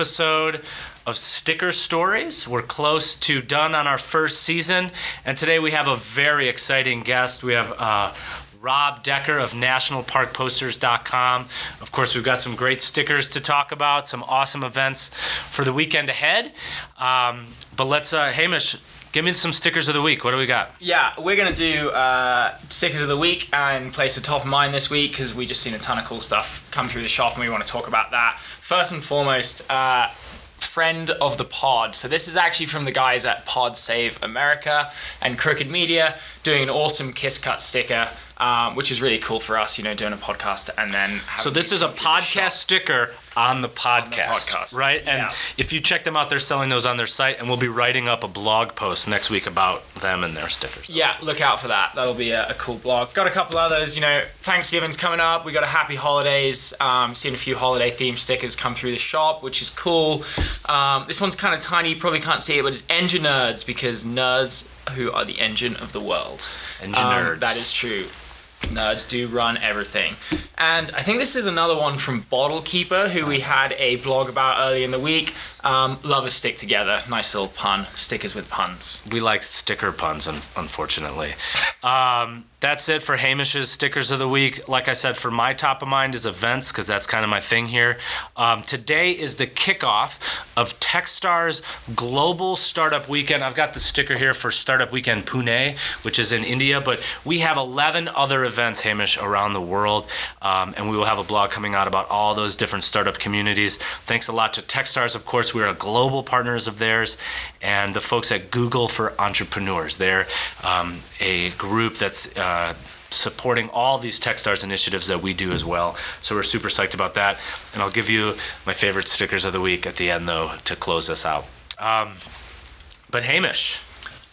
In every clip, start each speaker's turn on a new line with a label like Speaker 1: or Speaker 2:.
Speaker 1: episode of Sticker Stories. We're close to done on our first season, and today we have a very exciting guest. We have uh, Rob Decker of NationalParkPosters.com. Of course, we've got some great stickers to talk about, some awesome events for the weekend ahead. Um, but let's, uh, Hamish, give me some stickers of the week. What do we got?
Speaker 2: Yeah, we're gonna do uh, stickers of the week and place a top of mind this week because we just seen a ton of cool stuff come through the shop and we want to talk about that. First and foremost, uh, friend of the pod. So this is actually from the guys at Pod Save America and Crooked Media doing an awesome Kiss Cut sticker. Um, which is really cool for us, you know, doing a podcast and then.
Speaker 1: So this is a
Speaker 2: come through the
Speaker 1: podcast on the podcast,
Speaker 2: podcast,
Speaker 1: right? And
Speaker 2: yeah.
Speaker 1: if you check them out, they're selling those on their site, and we'll be writing up a blog post next week about them and their stickers.
Speaker 2: Yeah, look out for that. That'll be a, a cool blog. Got a couple others. You know, Thanksgiving's coming up. We got a happy holidays. Um, seen a few holiday themed stickers come through the shop, which is cool. Um, this one's kind of tiny. You probably can't see it, but it's engine nerds because nerds who are the engine of the world.
Speaker 1: Engine
Speaker 2: Um,
Speaker 1: nerds.
Speaker 2: That is true. Nerds do run everything. And I think this is another one from BottleKeeper, who we had a blog about early in the week. Um, lovers stick together. Nice little pun. Stickers with puns.
Speaker 1: We like sticker puns, un- unfortunately. Um, that's it for Hamish's stickers of the week. Like I said, for my top of mind is events because that's kind of my thing here. Um, today is the kickoff of Techstars Global Startup Weekend. I've got the sticker here for Startup Weekend Pune, which is in India, but we have 11 other events, Hamish, around the world, um, and we will have a blog coming out about all those different startup communities. Thanks a lot to Techstars, of course. We're a global partners of theirs, and the folks at Google for Entrepreneurs. They're um, a group that's uh, supporting all these Techstars initiatives that we do as well. So we're super psyched about that. And I'll give you my favorite stickers of the week at the end, though, to close us out. Um, but Hamish,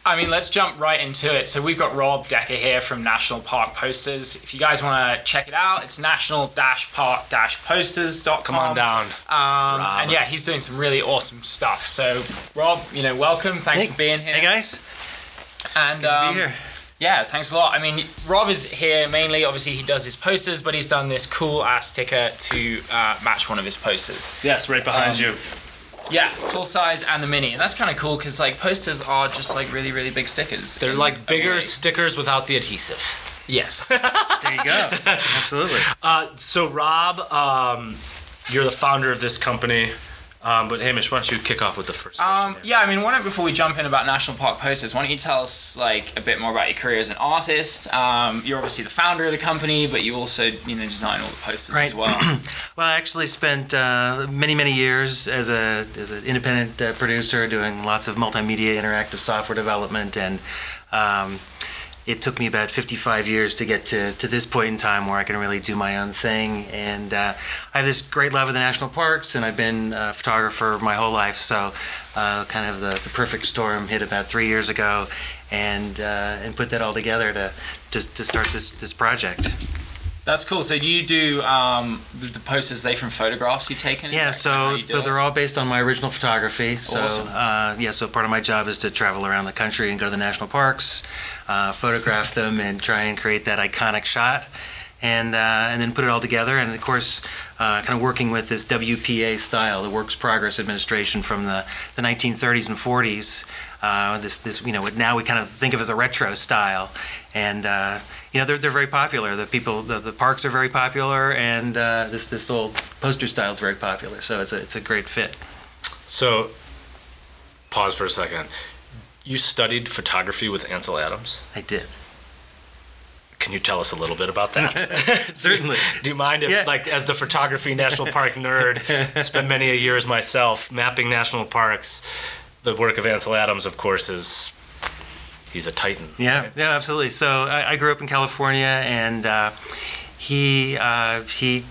Speaker 2: I mean, let's jump right into it. So we've got Rob Decker here from National Park Posters. If you guys want to check it out, it's national-park-posters.com.
Speaker 1: come on down.
Speaker 2: Um, and yeah, he's doing some really awesome stuff. So Rob, you know, welcome. Thanks
Speaker 3: Hey-
Speaker 2: for being here.
Speaker 3: Hey guys,
Speaker 2: And
Speaker 3: good to
Speaker 2: um,
Speaker 3: be here.
Speaker 2: Yeah, thanks a lot. I mean, Rob is here mainly. Obviously, he does his posters, but he's done this cool ass sticker to uh, match one of his posters.
Speaker 1: Yes, right behind
Speaker 2: Um,
Speaker 1: you.
Speaker 2: Yeah, full size and the mini, and that's kind of cool because like posters are just like really, really big stickers.
Speaker 1: They're like bigger
Speaker 2: way.
Speaker 1: stickers without the adhesive.
Speaker 2: Yes.
Speaker 3: There you go. Absolutely.
Speaker 1: Uh, so, Rob, um, you're the founder of this company. Um, but Hamish, why don't you kick off with the first question?
Speaker 2: Um,
Speaker 1: here?
Speaker 2: yeah, I mean, why don't before we jump in about National Park Posters, why don't you tell us like a bit more about your career as an artist? Um, you're obviously the founder of the company, but you also you know design all the posters as well.
Speaker 3: Well, I actually spent uh, many, many years as a as an independent uh, producer, doing lots of multimedia interactive software development, and um, it took me about 55 years to get to, to this point in time where I can really do my own thing. And uh, I have this great love of the national parks, and I've been a photographer my whole life. So, uh, kind of the, the perfect storm hit about three years ago, and uh, and put that all together to to, to start this this project.
Speaker 2: That's cool. So do you do um, the, posters? They from photographs you've taken?
Speaker 3: Yeah, so so they're all based on my original photography. So
Speaker 2: Awesome.
Speaker 3: uh, yeah, so part of my job is to travel around the country and go to the national parks, uh, photograph them, and try and create that iconic shot, and uh, and then put it all together. And of course, uh, kind of working with this WPA style, the Works Progress Administration from the, the 1930s and 40s. Uh, this this you know what now we kind of think of as a retro style, and uh, you know they're, they're very popular. The people the, the parks are very popular, and uh, this this old poster style is very popular. So it's a it's a great fit.
Speaker 1: So, pause for a second. You studied photography with Ansel Adams.
Speaker 3: I did.
Speaker 1: Can you tell us a little bit about that?
Speaker 3: Certainly.
Speaker 1: Do you mind if,
Speaker 3: Yeah.
Speaker 1: like, as the photography national park nerd, spent many a years myself mapping national parks? The work of Ansel Adams, of course, is he's a titan.
Speaker 3: Yeah, yeah, absolutely. So I, I grew up in California, and uh, he uh, he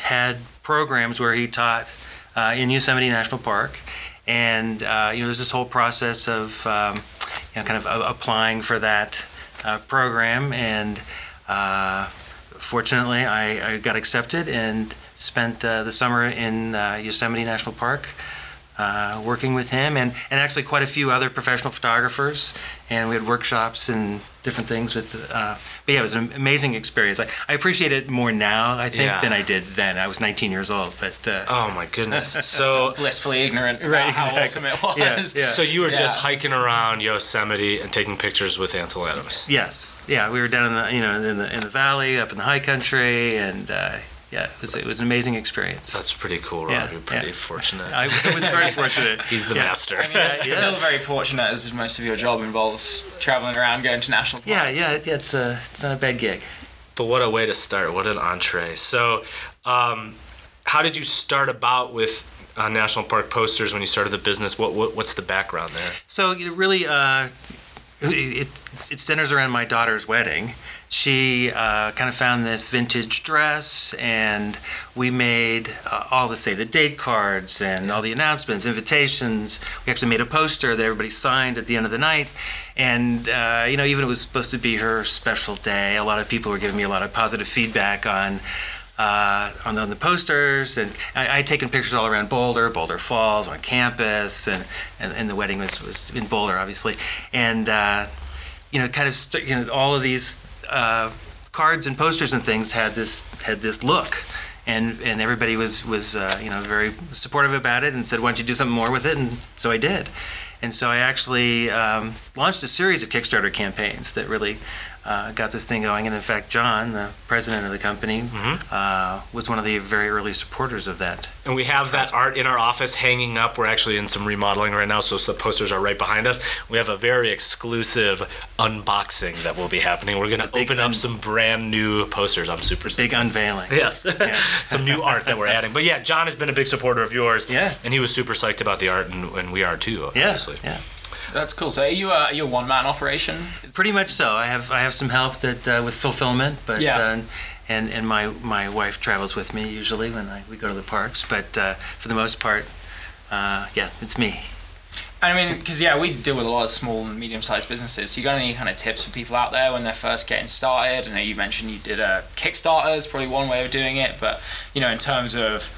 Speaker 3: had programs where he taught uh, in Yosemite National Park, and uh, you know there's this whole process of um, you know kind of applying for that uh, program, and uh, fortunately I, I got accepted and spent the summer in Yosemite National Park. Uh, working with him and, and actually quite a few other professional photographers. And we had workshops and different things with. Uh, but yeah, it was an amazing experience. I, I appreciate it more now, I think,
Speaker 1: Yeah.
Speaker 3: than I did then. I was 19 years old, but uh,
Speaker 1: Oh my goodness.
Speaker 2: so
Speaker 1: So
Speaker 2: blissfully ignorant about
Speaker 3: Right,
Speaker 2: how
Speaker 3: exactly.
Speaker 2: awesome it was.
Speaker 3: Yeah, yeah.
Speaker 1: so you were just hiking around Yosemite and taking pictures with Ansel Adams.
Speaker 3: yes, yeah, we were down in the you know in the in the valley, up in the high country, and uh, yeah, it was it was an amazing experience.
Speaker 1: That's pretty cool, Rob.
Speaker 3: Yeah,
Speaker 1: You're pretty
Speaker 3: yeah.
Speaker 1: fortunate.
Speaker 3: I, I was very fortunate.
Speaker 1: He's the
Speaker 3: Yeah.
Speaker 1: master.
Speaker 2: I mean, it's
Speaker 3: Yeah.
Speaker 2: still very fortunate as most of your job involves traveling around, going to national parks.
Speaker 3: Yeah, yeah, yeah. It's a it's not a bad gig.
Speaker 1: But what a way to start! What an entree. So, um, how did you start about with uh, national park posters when you started the business? What, what what's the background there?
Speaker 3: So it really, uh, it, it centers around my daughter's wedding. She uh, kind of found this vintage dress, and we made uh, all the say the date cards and all the announcements, invitations. We actually made a poster that everybody signed at the end of the night. And uh, you know, even it was supposed to be her special day. A lot of people were giving me a lot of positive feedback on uh, on, the, on the posters, and I, I'd taken pictures all around Boulder, Boulder Falls, on campus, and, and, and the wedding was, was in Boulder, obviously. And, uh, you know, kind of, st- you know, all of these uh, cards and posters and things had this, had this look. And, and everybody was, was uh, you know, very supportive about it and said, why don't you do something more with it? And so I did. And so I actually um, launched a series of Kickstarter campaigns that really uh, got this thing going. And in fact, John, the president of the company, uh, was one of the very early supporters of that.
Speaker 1: And we have that art in our office hanging up. We're actually in some remodeling right now, so the posters are right behind us. We have a very exclusive unboxing that will be happening. We're going to open up
Speaker 3: un-
Speaker 1: some brand new posters. I'm super excited.
Speaker 3: Big unveiling.
Speaker 1: Yes, some new art that we're adding. But yeah, John has been a big supporter of yours.
Speaker 3: Yeah.
Speaker 1: and he was super psyched about the art, and, and we are too.
Speaker 3: Yeah,
Speaker 1: Obviously.
Speaker 3: yeah,
Speaker 2: That's cool. So are you a, are you a one man operation?
Speaker 3: pretty much so. I have I have some help that uh, with fulfillment, but
Speaker 2: Yeah.
Speaker 3: uh, and and my my wife travels with me usually when I, we go to the parks. But uh, for the most part, uh, yeah, it's me.
Speaker 2: I mean, because yeah, we deal with a lot of small and medium sized businesses. So you got any kind of tips for people out there when they're first getting started? I know you mentioned you did a Kickstarter is probably one way of doing it, but you know, in terms of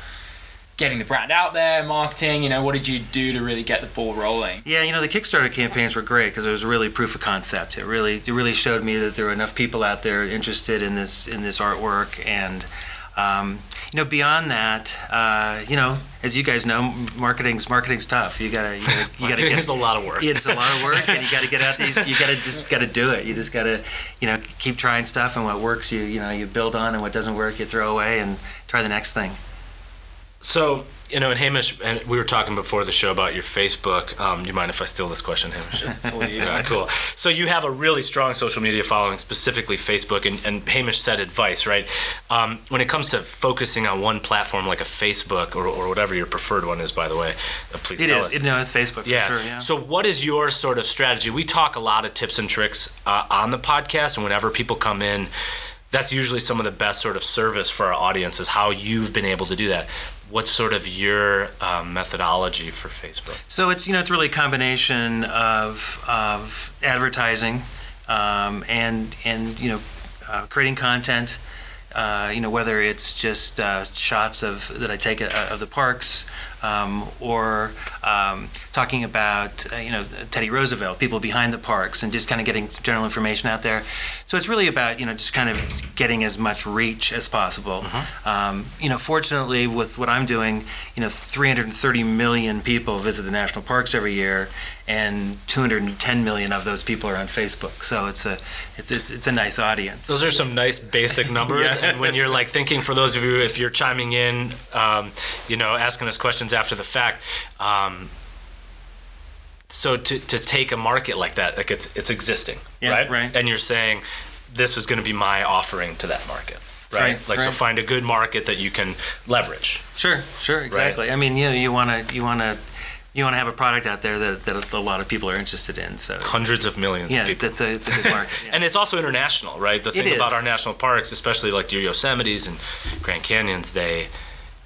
Speaker 2: getting the brand out there, marketing, you know, what did you do to really get the ball rolling?
Speaker 3: Yeah, you know the Kickstarter campaigns were great because it was really proof of concept. It really it really showed me that there were enough people out there interested in this in this artwork and. Um, you know, beyond that, uh, you know, as you guys know, marketing's marketing's tough. You gotta, you gotta, you gotta get
Speaker 1: It's a lot of work.
Speaker 3: It's a lot of work, and you got to get out these. You, you got to just got to do it. You just got to, you know, keep trying stuff, and what works, you you know, you build on, and what doesn't work, you throw away, and try the next thing.
Speaker 1: So, you know, and Hamish, and we were talking before the show about your Facebook. Um, do you mind if I steal this question, Hamish?
Speaker 2: It's you.
Speaker 1: Yeah, cool. So you have a really strong social media following, specifically Facebook, and, and Hamish said advice, right? Um, when it comes to focusing on one platform like a Facebook or, or whatever your preferred one is, by the way, uh, please
Speaker 3: It
Speaker 1: tell
Speaker 3: is.
Speaker 1: us.
Speaker 3: It, no, it's Facebook
Speaker 1: yeah.
Speaker 3: for sure. Yeah.
Speaker 1: So, what is your sort of strategy? We talk a lot of tips and tricks uh, on the podcast, and whenever people come in, that's usually some of the best sort of service for our audience is how you've been able to do that. What's sort of your um, methodology for Facebook?
Speaker 3: So it's you know it's really a combination of of advertising um, and and you know uh, creating content. Uh, you know whether it's just uh, shots of that I take uh, of the parks um, or um, talking about uh, you know Teddy Roosevelt, people behind the parks, and just kind of getting some general information out there. So it's really about you know just kind of getting as much reach as possible. Um, you know, fortunately, with what I'm doing, you know, 330 million people visit the national parks every year, and 210 million of those people are on Facebook. So it's a it's it's, it's a nice audience.
Speaker 1: Those are some nice basic numbers. And when you're like thinking, for those of you, if you're chiming in, um, you know, asking us questions after the fact, um, so to, to take a market like that, like it's it's existing,
Speaker 3: Yeah,
Speaker 1: right?
Speaker 3: right.
Speaker 1: And you're saying this is going to be my offering to that market, right?
Speaker 3: Right,
Speaker 1: like so, find a good market that you can leverage.
Speaker 3: Sure, sure, exactly. I mean, you know, you want to you want to you want to have a product out there that, that a lot of people are interested in. So
Speaker 1: Hundreds of millions
Speaker 3: yeah,
Speaker 1: of people.
Speaker 3: that's a it's a good market. Yeah.
Speaker 1: And it's also international, right? The thing about our national parks, especially like your Yosemites and Grand Canyons, they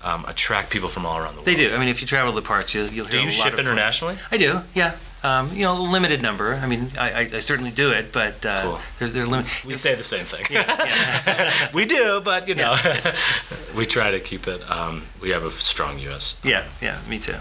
Speaker 1: um, attract people from all around the world.
Speaker 3: they do. I mean, if you travel to the parks, you'll, you'll hear
Speaker 1: Do you ship
Speaker 3: of fun-
Speaker 1: internationally?
Speaker 3: I do. Yeah. Um, you know, a limited number. I mean, I, I, I certainly do it, but uh,
Speaker 1: Cool.
Speaker 3: there's there's limit.
Speaker 1: We say the same thing.
Speaker 3: yeah,
Speaker 1: we do, but you know, we try to keep it. Um, we have a strong U.S.
Speaker 3: yeah, yeah. Me too.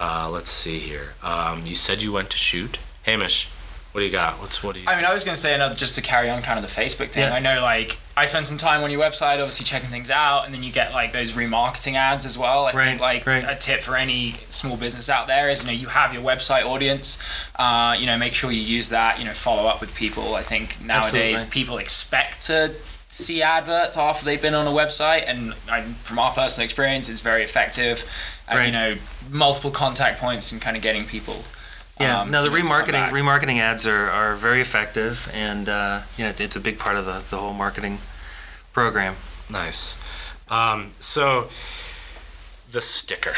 Speaker 1: Uh, let's see here. Um, you said you went to shoot. Hamish, what do you got? What's what do you?
Speaker 2: I mean, I was going to say another just to carry on kind of the Facebook thing.
Speaker 3: Yeah.
Speaker 2: I know, like, I spend some time on your website, obviously checking things out, and then you get like those remarketing ads as well. I
Speaker 3: Right,
Speaker 2: think like
Speaker 3: right.
Speaker 2: a tip for any small business out there is, you know, you have your website audience. Uh, you know, make sure you use that. You know, follow up with people. I think nowadays
Speaker 3: Absolutely.
Speaker 2: people expect to see adverts after they've been on a website, and I, from our personal experience, it's very effective. And,
Speaker 3: Right.
Speaker 2: You know, multiple contact points and kind of getting people.
Speaker 3: Yeah,
Speaker 2: um,
Speaker 3: no, the
Speaker 2: you know, to come
Speaker 3: remarketing remarketing ads are, are very effective, and uh, you know it's, it's a big part of the, the whole marketing program.
Speaker 1: nice. Um, so the sticker.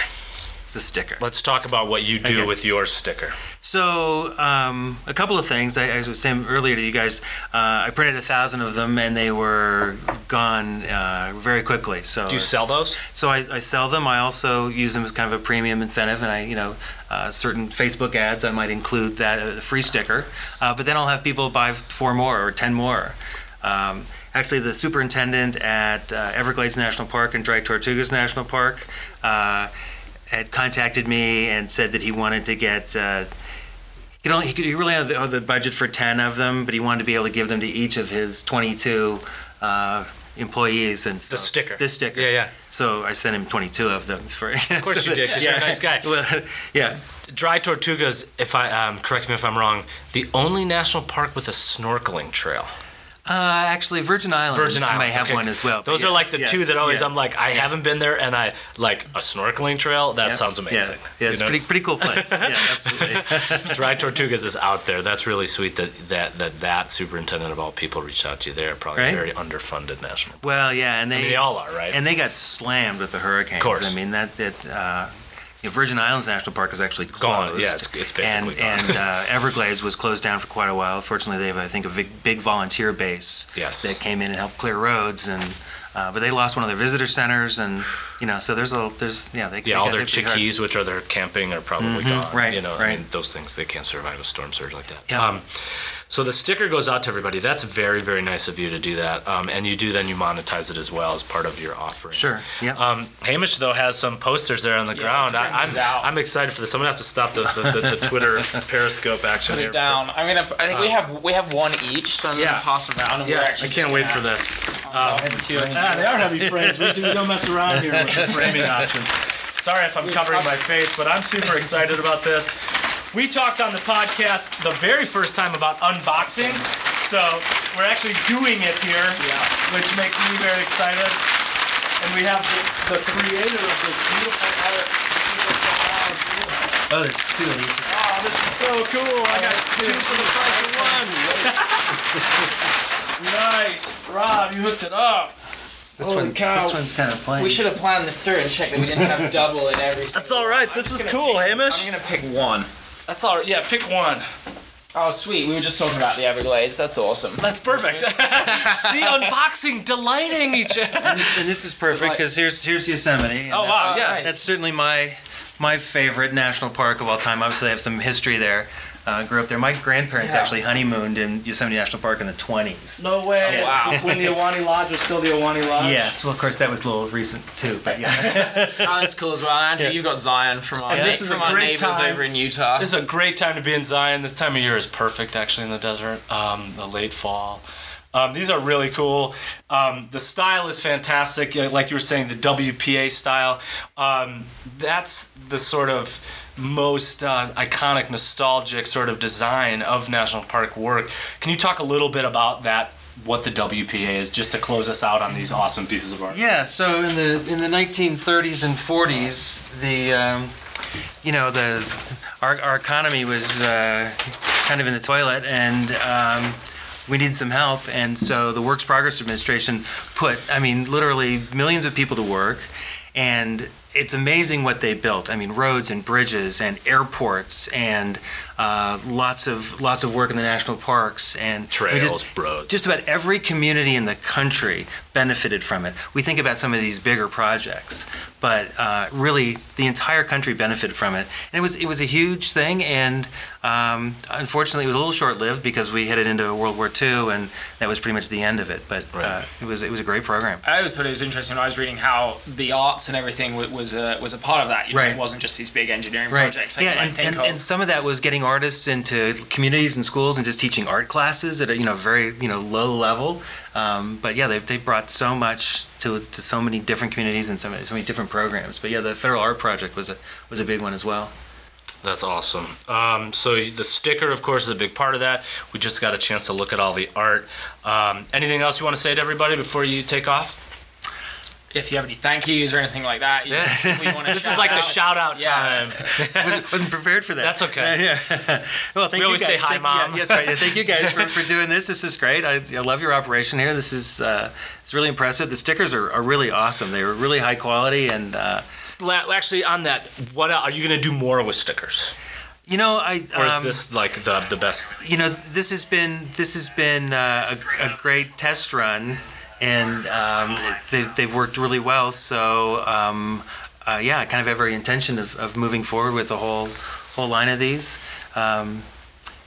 Speaker 3: The sticker.
Speaker 1: Let's talk about what you do
Speaker 3: Okay.
Speaker 1: with your sticker.
Speaker 3: So um, a couple of things. I, I was saying earlier to you guys, uh, I printed a thousand of them, and they were gone uh, very quickly. So
Speaker 1: Do you sell those?
Speaker 3: So I, I sell them. I also use them as kind of a premium incentive, and I, you know, uh, certain Facebook ads I might include that uh, free sticker, uh, but then I'll have people buy four more or ten more. Um, actually, the superintendent at uh, Everglades National Park and Dry Tortugas National Park uh, had contacted me and said that he wanted to get. Uh, he, only, he, could, he really had the, the budget for 10 of them, but he wanted to be able to give them to each of his 22 uh, employees. And
Speaker 1: The
Speaker 3: so-
Speaker 1: sticker.
Speaker 3: This sticker.
Speaker 1: Yeah, yeah.
Speaker 3: So I sent him 22 of them. For, of
Speaker 1: Of course you did, because you're a nice guy.
Speaker 3: Well, yeah.
Speaker 1: Dry Tortugas, if I um, correct me if I'm wrong, the only national park with a snorkeling trail.
Speaker 3: Uh, actually, Virgin Islands,
Speaker 1: Virgin
Speaker 3: may
Speaker 1: Islands
Speaker 3: have
Speaker 1: okay.
Speaker 3: one as well. but
Speaker 1: Those are like the
Speaker 3: yes,
Speaker 1: two that always
Speaker 3: yeah.
Speaker 1: I'm like I haven't been there and I like a snorkeling trail. That
Speaker 3: Yeah.
Speaker 1: sounds amazing.
Speaker 3: Yeah, yeah it's
Speaker 1: You know?
Speaker 3: pretty pretty cool place. yeah, absolutely.
Speaker 1: Dry Tortugas is out there. That's really sweet that that that, that superintendent of all people reached out to you. They're probably
Speaker 3: Right.
Speaker 1: very underfunded national.
Speaker 3: well, yeah, and
Speaker 1: I
Speaker 3: they
Speaker 1: mean, they all are, right?
Speaker 3: and they got slammed with the hurricanes.
Speaker 1: course.
Speaker 3: I mean that that. Uh, you know, Virgin Islands National Park is actually closed.
Speaker 1: Gone. Yeah, it's- it's basically
Speaker 3: and,
Speaker 1: gone.
Speaker 3: And uh, Everglades was closed down for quite a while. Fortunately, they have, I think, a big, big volunteer base
Speaker 1: Yes.
Speaker 3: that came in and helped clear roads. And uh, but they lost one of their visitor centers, and you know, so there's a there's yeah, they they
Speaker 1: yeah, all their
Speaker 3: hit pretty hard.
Speaker 1: chickees, which are their camping, are probably gone.
Speaker 3: Mm-hmm. right,
Speaker 1: You know, I
Speaker 3: right.
Speaker 1: mean, those things they can't survive a storm surge like that.
Speaker 3: Yeah.
Speaker 1: Um, so the sticker goes out to everybody. That's very, very nice of you to do that. Um, and you do then you monetize it as well as part of your offering.
Speaker 3: Sure. Yeah.
Speaker 1: Um, Hamish though has some posters there on the
Speaker 2: Yeah,
Speaker 1: ground.
Speaker 2: let's
Speaker 1: I, I'm
Speaker 2: out.
Speaker 1: I'm excited for this. I'm gonna have to stop the the, the, the Twitter Periscope action
Speaker 2: Put
Speaker 1: here.
Speaker 2: it down. I'm gonna. I think we have we have one each, so I'm
Speaker 1: Yeah.
Speaker 2: gonna pass around. And
Speaker 1: Yes, I can't wait for this.
Speaker 2: have execute.
Speaker 1: Ah, they are heavy frames. We, do, we don't mess around here with the framing options. Sorry if I'm covering my face, but I'm super excited about this. We talked on the podcast the very first time about unboxing, so we're actually doing it here, which makes me very excited. And we have the, the creator of this beautiful art.
Speaker 3: oh, there's two of these.
Speaker 1: Oh, this is so cool! I got two for the price of one. nice, Rob, you hooked it up.
Speaker 3: This
Speaker 1: Holy
Speaker 3: one,
Speaker 1: cow.
Speaker 3: this one's kind of plain.
Speaker 2: We should have planned this through and checked that we didn't have double in every.
Speaker 1: That's all right. This
Speaker 2: I'm
Speaker 1: is cool,
Speaker 2: pick-
Speaker 1: Hamish.
Speaker 2: I'm gonna pick one.
Speaker 1: That's all right. Yeah, pick one.
Speaker 2: Oh, sweet. We were just talking about the Everglades. That's awesome.
Speaker 1: That's perfect. See, unboxing, delighting each other.
Speaker 3: and this is perfect because here's here's Yosemite.
Speaker 1: Oh,
Speaker 3: that's-
Speaker 1: wow, yeah.
Speaker 3: That's certainly my my favorite national park of all time. Obviously, I have some history there. Uh, grew up there. My grandparents
Speaker 2: Yeah.
Speaker 3: actually honeymooned in Yosemite National Park in the 20s.
Speaker 1: No way.
Speaker 2: Oh, wow.
Speaker 1: When the Ahwahnee Lodge was still the Ahwahnee Lodge.
Speaker 3: Yes, well, of course, that was a little recent too, but yeah.
Speaker 2: Oh, that's cool as well. Andrew, you've got Zion from our,
Speaker 1: And this is
Speaker 2: from
Speaker 1: a
Speaker 2: our
Speaker 1: great
Speaker 2: neighbors
Speaker 1: time.
Speaker 2: over in Utah.
Speaker 1: This is a great time to be in Zion. This time of year is perfect, actually, in the desert. Um, the late fall. Um, these are really cool. Um, the style is fantastic. Like you were saying, the WPA style. Um, that's the sort of most uh, iconic, nostalgic sort of design of national park work. Can you talk a little bit about that? What the WPA is, just to close us out on these awesome pieces of art.
Speaker 3: Yeah, so in the in the 1930s and 40s, the um, you know the our, our economy was uh, kind of in the toilet, and um, we need some help. And so the Works Progress Administration put, I mean, literally millions of people to work, and it's amazing what they built. I mean, roads and bridges and airports and uh, lots of lots of work in the national parks and I mean, just-
Speaker 1: Trails, roads.
Speaker 3: just about every community in the country benefited from it. We think about some of these bigger projects, but uh, really the entire country benefited from it. And it was it was a huge thing, and um, unfortunately, it was a little short-lived because we headed into World War II, and that was pretty much the end of it. But uh, it was it was a great program.
Speaker 2: I always thought it was interesting when I was reading how the arts and everything was, was a was a part of that. You know,
Speaker 3: Right.
Speaker 2: It wasn't just these big engineering
Speaker 3: Right.
Speaker 2: projects. Like
Speaker 3: yeah, and, and, and some of that was getting artists into communities and schools and just teaching art classes at a you know very you know low level. Um, but yeah, they they brought so much to to so many different communities and so many, so many different programs. But yeah, the Federal Art Project was a was a big one as well.
Speaker 1: That's awesome. Um, so the sticker, of course, is a big part of that. We just got a chance to look at all the art. Um, anything else you want to say to everybody before you take off?
Speaker 2: If you have any thank yous or anything like that, you, we want to
Speaker 1: This is like the shout out
Speaker 2: Yeah.
Speaker 1: time.
Speaker 3: wasn't, wasn't prepared for that.
Speaker 1: That's okay.
Speaker 3: Yeah. well, thank
Speaker 1: We
Speaker 3: you
Speaker 1: always
Speaker 3: guys.
Speaker 1: say hi,
Speaker 3: Thank-
Speaker 1: Mom.
Speaker 3: Yeah, that's right. Yeah, Thank you guys for, for doing this. This is great. I, I love your operation here. This is uh, it's really impressive. The stickers are, are really awesome. They were really high quality and. Uh,
Speaker 1: Actually, on that, what are you going to do more with stickers?
Speaker 3: you know, I
Speaker 1: Or is
Speaker 3: um,
Speaker 1: this like the the best?
Speaker 3: you know this has been this has been uh, a, a great test run and um, they've, they've worked really well. So um, uh, yeah I kind of have every intention of, of moving forward with a whole whole line of these. Um,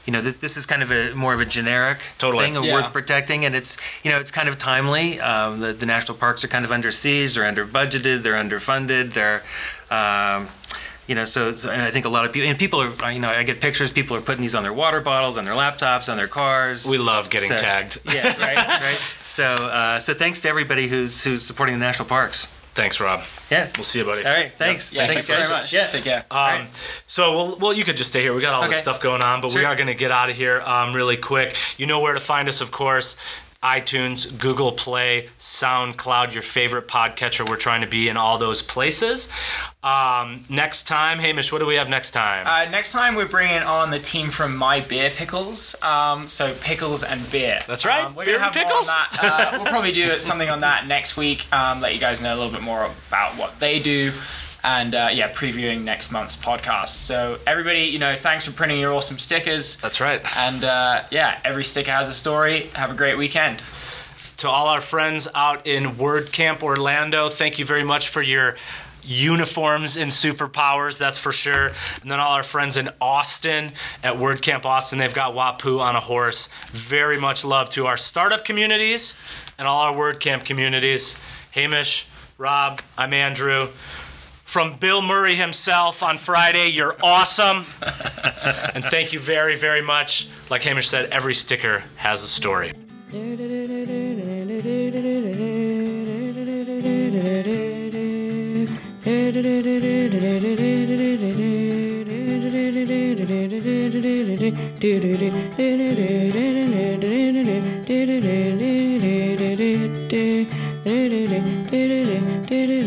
Speaker 3: you know th- this is kind of a more of a generic
Speaker 1: Totally.
Speaker 3: thing of
Speaker 2: Yeah.
Speaker 3: worth protecting. And it's you know it's kind of timely. Um, the, the national parks are kind of under siege. They're under budgeted. They're underfunded. They're um, you know, so, so and I think a lot of people and people are, you know, I get pictures. People are putting these on their water bottles, on their laptops, on their cars.
Speaker 1: We love getting
Speaker 3: So-
Speaker 1: tagged.
Speaker 3: yeah, right, right. So, uh, so thanks to everybody who's who's supporting the national parks.
Speaker 1: Thanks, Rob.
Speaker 3: Yeah.
Speaker 1: We'll see you, buddy.
Speaker 3: All right. Thanks.
Speaker 2: Yeah,
Speaker 3: thanks,
Speaker 2: thanks, very much.
Speaker 3: Yeah.
Speaker 2: Take care.
Speaker 1: Um, so, well, well, you could just stay here. We got all this stuff going on, but we are going to get out of here um, really quick. You know where to find us, of course. iTunes, Google Play, SoundCloud, your favorite podcatcher. We're trying to be in all those places. Um, next time, Hamish, what do we have next time?
Speaker 2: Uh, next time we're bringing on the team from My Beer Pickles. Um, so pickles and beer.
Speaker 1: That's right,
Speaker 2: Um, we're
Speaker 1: beer
Speaker 2: gonna
Speaker 1: and
Speaker 2: have more on
Speaker 1: pickles.
Speaker 2: Uh, we'll probably do something on that next week. Um, let you guys know a little bit more about what they do. And uh, yeah, previewing next month's podcast. So everybody, you know, thanks for printing your awesome stickers.
Speaker 1: That's right.
Speaker 2: And uh, yeah, every sticker has a story. Have a great weekend.
Speaker 1: to all our friends out in WordCamp Orlando, thank you very much for your uniforms and superpowers, that's for sure. And then all our friends in Austin at WordCamp Austin, they've got Wapuu on a horse. Very much love to our startup communities and all our WordCamp communities. Hamish, Rob, I'm Andrew. From Bill Murray himself on Friday, you're awesome. and thank you very, very much. Like Hamish said, every sticker has a story.